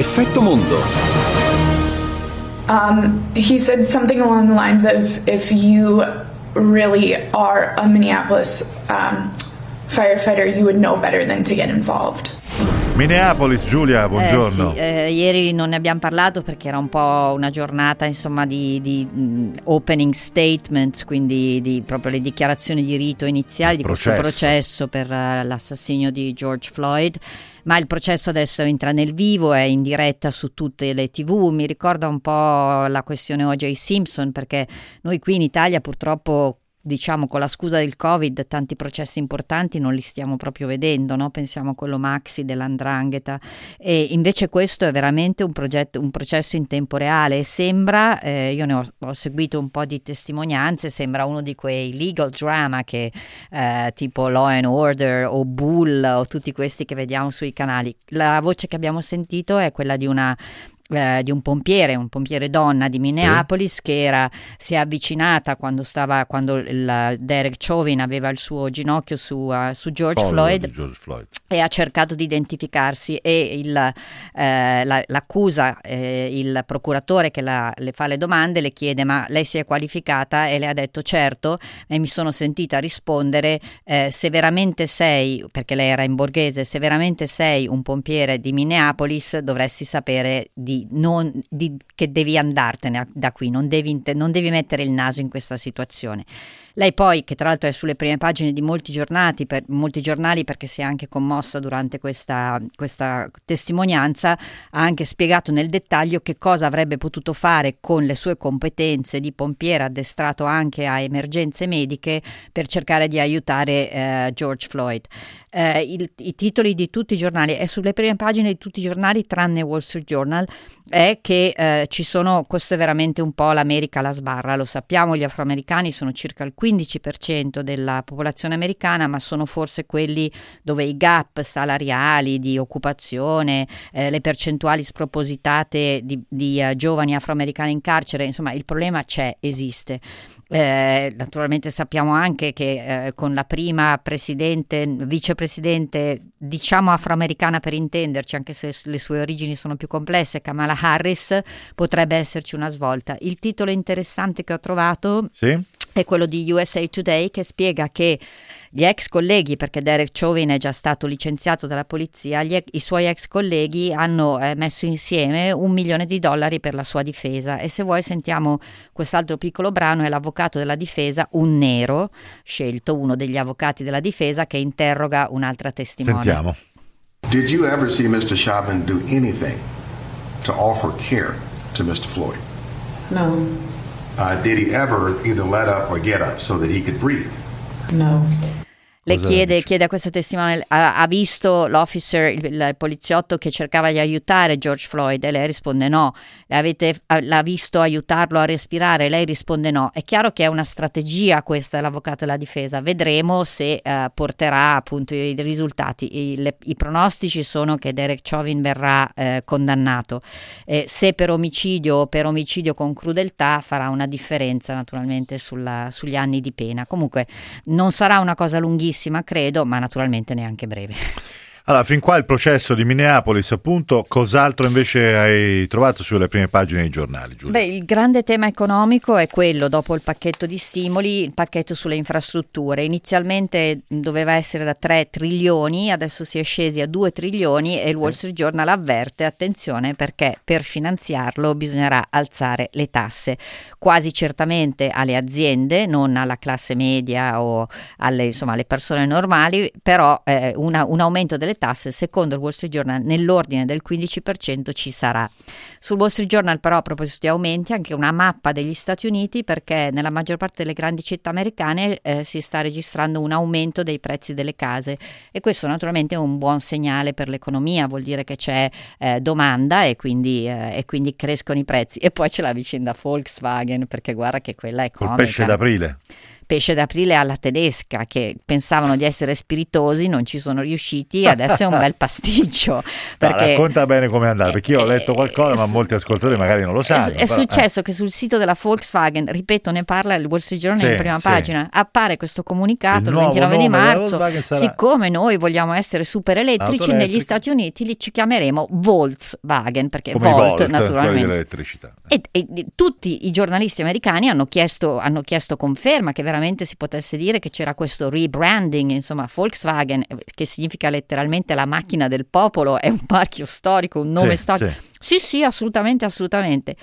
Effetto Mondo. Um, he said something along the lines of if you really are a Minneapolis um, firefighter, you would know better than to get involved. Minneapolis, Giulia, buongiorno. Eh sì, eh, ieri non ne abbiamo parlato perché era un po' una giornata insomma, di, di mh, opening statements, quindi di proprio le dichiarazioni di rito iniziali di questo processo per uh, l'assassinio di George Floyd. Ma il processo adesso entra nel vivo, è in diretta su tutte le tv, mi ricorda un po' la questione O.J. Simpson perché noi qui in Italia purtroppo diciamo con la scusa del covid tanti processi importanti non li stiamo proprio vedendo no? pensiamo a quello maxi dell'andrangheta. E invece questo è veramente un, progetto, un processo in tempo reale. E sembra eh, io ne ho, ho, seguito un po' di testimonianze sembra uno di quei legal drama che eh, tipo Law and Order o Bull o tutti questi che vediamo sui canali. La voce che abbiamo sentito è quella di una eh, di un pompiere, un pompiere donna di Minneapolis sì. che era, si è avvicinata quando, stava, quando il, Derek Chauvin aveva il suo ginocchio su, uh, su George, Floyd, George, Floyd, e ha cercato di identificarsi e il, eh, la, l'accusa, eh, il procuratore che la, le fa le domande le chiede ma lei si è qualificata? E le ha detto certo. E mi sono sentita rispondere eh, se veramente sei, perché lei era in borghese, se veramente sei un pompiere di Minneapolis dovresti sapere di non, di, che devi andartene da qui, non devi, non devi mettere il naso in questa situazione. Lei poi, che tra l'altro è sulle prime pagine di molti giornali, per, molti giornali perché si è anche commossa durante questa, questa, testimonianza, ha anche spiegato nel dettaglio che cosa avrebbe potuto fare con le sue competenze di pompiere addestrato anche a emergenze mediche per cercare di aiutare eh, George Floyd. Eh, il, I titoli di tutti i giornali, è sulle prime pagine di tutti i giornali tranne Wall Street Journal, è che eh, ci sono, questo è veramente un po' l'America alla sbarra, lo sappiamo, gli afroamericani sono circa il 15% della popolazione americana, ma sono forse quelli dove i gap salariali di occupazione, eh, le percentuali spropositate di, di uh, giovani afroamericani in carcere, insomma il problema c'è, esiste. Eh, naturalmente sappiamo anche che eh, con la prima presidente, vicepresidente, diciamo afroamericana per intenderci, anche se le sue origini sono più complesse, Kamala Harris, potrebbe esserci una svolta. Il titolo interessante che ho trovato sì? È quello di USA Today che spiega che gli ex colleghi, perché Derek Chauvin è già stato licenziato dalla polizia, gli, i suoi ex colleghi hanno eh, messo insieme un milione di dollari per la sua difesa e se vuoi sentiamo quest'altro piccolo brano, è l'avvocato della difesa, un nero, scelto uno degli avvocati della difesa che interroga un'altra testimone. Sentiamo. Did you ever see Mr. Chauvin do anything to offer care to Mr. Floyd? No. Uh, did he ever either let up or get up so that he could breathe? No. Le chiede, chiede, a questa testimone, ha, ha visto l'officer, il, il, poliziotto che cercava di aiutare George Floyd e lei risponde no. Avete, l'ha visto aiutarlo a respirare? Lei risponde no. È chiaro che è una strategia questa dell'avvocato della difesa. Vedremo se uh, porterà appunto i, risultati. I, le, I, pronostici sono che Derek Chauvin verrà uh, condannato. Eh, se per omicidio o per omicidio con crudeltà farà una differenza naturalmente sulla, sugli anni di pena. Comunque non sarà una cosa lunghissima credo, ma naturalmente neanche breve. Allora, fin qua il processo di Minneapolis, appunto, cos'altro invece hai trovato sulle prime pagine dei giornali, Giulia? Beh, il grande tema economico è quello, dopo il pacchetto di stimoli, il pacchetto sulle infrastrutture. Inizialmente doveva essere da 3 trilioni, adesso si è scesi a 2 trilioni e il Wall Street Journal avverte, attenzione, perché per finanziarlo bisognerà alzare le tasse, quasi certamente alle aziende, non alla classe media o alle, insomma, alle persone normali, però eh, una, un aumento delle tasse, secondo il Wall Street Journal, nell'ordine del 15% ci sarà. Sul Wall Street Journal, però, a proposito di aumenti, anche una mappa degli Stati Uniti, perché nella maggior parte delle grandi città americane eh, si sta registrando un aumento dei prezzi delle case e questo naturalmente è un buon segnale per l'economia, vuol dire che c'è eh, domanda e quindi, eh, e quindi, crescono i prezzi. E poi c'è la vicenda Volkswagen, perché guarda che quella è comica. Col pesce d'aprile pesce d'aprile alla tedesca che pensavano di essere spiritosi, non ci sono riusciti, adesso è un bel pasticcio. Perché, no, racconta bene come è andato, perché io ho letto qualcosa, ma molti ascoltatori magari non lo sanno. È, però, successo eh. che sul sito della Volkswagen, ripeto, ne parla il Wall Street Journal sì, in prima sì. pagina, appare questo comunicato il, il 29 di marzo, siccome noi vogliamo essere super elettrici, negli Stati Uniti li ci chiameremo Volkswagen, perché come Volt, Volt naturalmente. E, e, e, tutti i giornalisti americani hanno chiesto, hanno chiesto conferma che veramente si potesse dire che c'era questo rebranding, insomma Volkswagen, che significa letteralmente la macchina del popolo, è un marchio storico, un nome sì, storico. Sì. sì, sì, assolutamente, assolutamente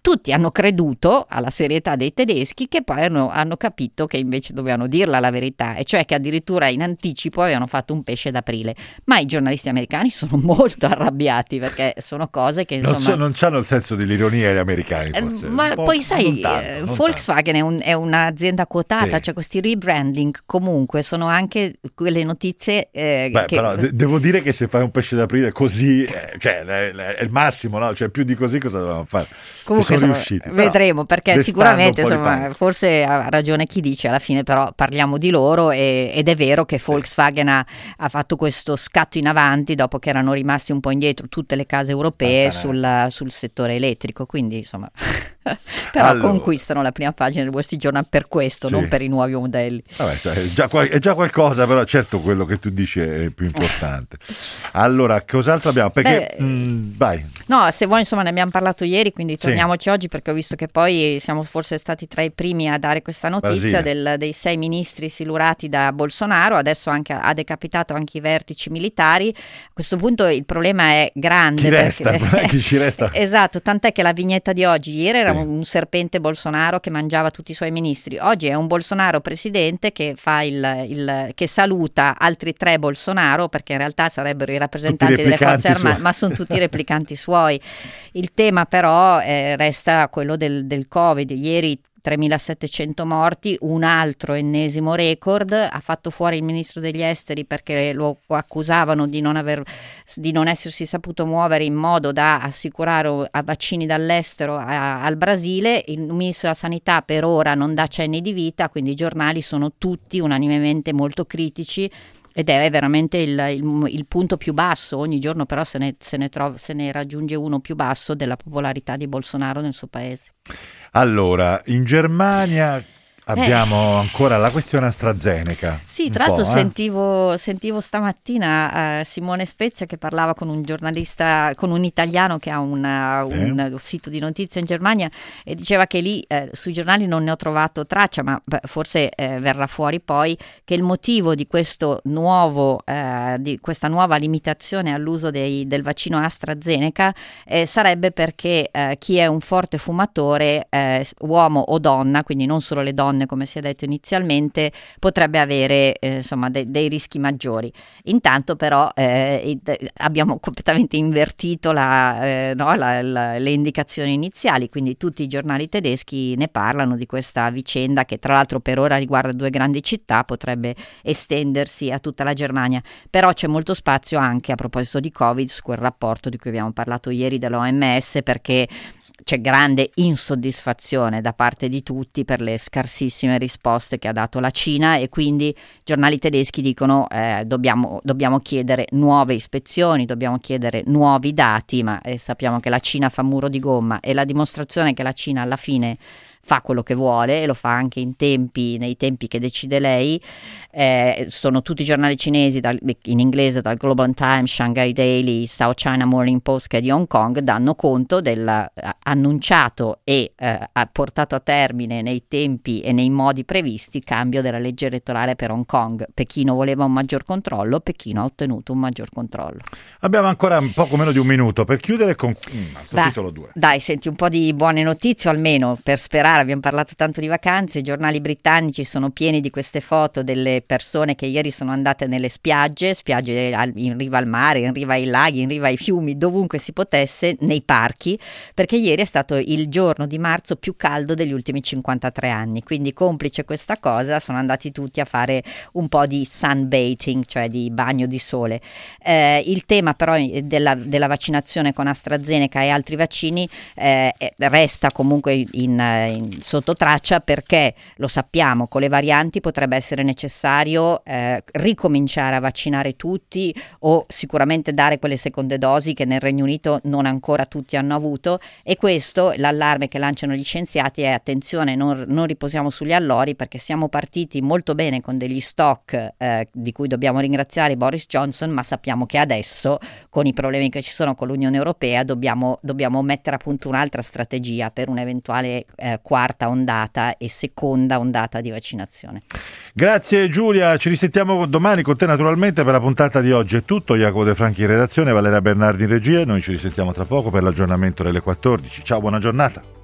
tutti hanno creduto alla serietà dei tedeschi che poi hanno, hanno, capito che invece dovevano dirla la verità, e cioè che addirittura in anticipo avevano fatto un pesce d'aprile. Ma i giornalisti americani sono molto arrabbiati perché sono cose che insomma... Non, so, non hanno il senso dell'ironia gli americani forse. Eh, ma poi sai, tanto, Volkswagen è, un, è, un'azienda quotata, sì. cioè questi rebranding comunque sono anche quelle notizie... Eh, Beh, che... però de- devo dire che se fai un pesce d'aprile così, eh, cioè è, è, il massimo, no? Cioè più di così cosa dovevano fare? Comunque sono riusciti. Vedremo perché sicuramente insomma, forse ha ragione chi dice alla fine però parliamo di loro e, ed è vero che Volkswagen ha, ha, fatto questo scatto in avanti dopo che erano rimasti un po' indietro tutte le case europee sul, sul, settore elettrico quindi insomma però allora. conquistano la prima pagina del Wall Street Journal per questo sì. non per i nuovi modelli Vabbè, cioè, è, già, è, già, qualcosa però certo quello che tu dici è più importante allora cos'altro abbiamo perché Beh, mh, vai no se vuoi insomma ne abbiamo parlato ieri quindi torniamoci sì. oggi perché ho visto che poi siamo forse stati tra i primi a dare questa notizia del, dei sei ministri silurati da Bolsonaro, adesso anche, ha decapitato anche i vertici militari. A questo punto il problema è grande. Chi, perché, resta, chi ci resta? esatto, tant'è che la vignetta di oggi, ieri era sì. un serpente Bolsonaro che mangiava tutti i suoi ministri, oggi è un Bolsonaro presidente che, fa il, il, che saluta altri tre Bolsonaro, perché in realtà sarebbero i rappresentanti delle forze armate, ma sono tutti replicanti suoi. Il tema però eh, resta quello del, del Covid. Ieri 3.700 morti, un altro ennesimo record, ha fatto fuori il ministro degli esteri perché lo accusavano di non, aver, di non essersi saputo muovere in modo da assicurare a vaccini dall'estero a, al Brasile, il ministro della sanità per ora non dà cenni di vita, quindi i giornali sono tutti unanimemente molto critici ed è veramente il, il, il, punto più basso, ogni giorno però se ne, se, ne trova, se ne raggiunge uno più basso della popolarità di Bolsonaro nel suo paese. Allora, in Germania Abbiamo eh. ancora la questione AstraZeneca. Sì, tra l'altro eh? sentivo, sentivo, stamattina eh, Simone Spezia che parlava con un giornalista, con un italiano che ha una, un sito di notizie in Germania e diceva che lì eh, sui giornali non ne ho trovato traccia, ma beh, forse eh, verrà fuori poi che il motivo di, questo nuovo, eh, di questa nuova limitazione all'uso dei, del vaccino AstraZeneca sarebbe perché chi è un forte fumatore, uomo o donna, quindi non solo le donne, come si è detto inizialmente, potrebbe avere eh, insomma, de- dei rischi maggiori. Intanto però eh, abbiamo completamente invertito la, eh, no, la, la, le indicazioni iniziali, quindi tutti i giornali tedeschi ne parlano di questa vicenda che tra l'altro per ora riguarda due grandi città, potrebbe estendersi a tutta la Germania, però c'è molto spazio anche a proposito di Covid su quel rapporto di cui abbiamo parlato ieri dell'OMS perché c'è grande insoddisfazione da parte di tutti per le scarsissime risposte che ha dato la Cina e quindi i giornali tedeschi dicono eh, dobbiamo, dobbiamo, chiedere nuove ispezioni, dobbiamo chiedere nuovi dati, ma eh, sappiamo che la Cina fa muro di gomma e la dimostrazione che la Cina alla fine fa quello che vuole e lo fa anche in tempi, nei tempi che decide lei. Eh, sono tutti i giornali cinesi dal, in inglese dal Global Times, Shanghai Daily, South China Morning Post che di Hong Kong danno conto dell'annunciato eh, e eh, portato a termine nei tempi e nei modi previsti cambio della legge elettorale per Hong Kong. Pechino voleva un maggior controllo, Pechino ha ottenuto un maggior controllo. Abbiamo ancora un poco meno di un minuto per chiudere con mm, Beh, titolo 2. Dai, senti un po' di buone notizie, almeno per sperare abbiamo parlato tanto di vacanze, i giornali britannici sono pieni di queste foto delle persone che ieri sono andate nelle spiagge, spiagge in riva al mare, in riva ai laghi, in riva ai fiumi, dovunque si potesse, nei parchi, perché ieri è stato il giorno di marzo più caldo degli ultimi 53 anni, quindi complice questa cosa sono andati tutti a fare un po' di sunbathing, cioè di bagno di sole. Eh, il tema però della, della, vaccinazione con AstraZeneca e altri vaccini eh, resta comunque in, in in, sotto traccia perché lo sappiamo, con le varianti potrebbe essere necessario eh, ricominciare a vaccinare tutti o sicuramente dare quelle seconde dosi che nel Regno Unito non ancora tutti hanno avuto. E questo, l'allarme che lanciano gli scienziati è attenzione, non, non riposiamo sugli allori perché siamo partiti molto bene con degli stock eh, di cui dobbiamo ringraziare Boris Johnson, ma sappiamo che adesso con i problemi che ci sono con l'Unione Europea dobbiamo, dobbiamo mettere a punto un'altra strategia per un'eventuale eh, quarta ondata e seconda ondata di vaccinazione. Grazie Giulia, ci risentiamo domani con te naturalmente per la puntata di oggi. È tutto, Jacopo De Franchi in redazione, Valeria Bernardi in regia, noi ci risentiamo tra poco per l'aggiornamento delle 14. Ciao, buona giornata.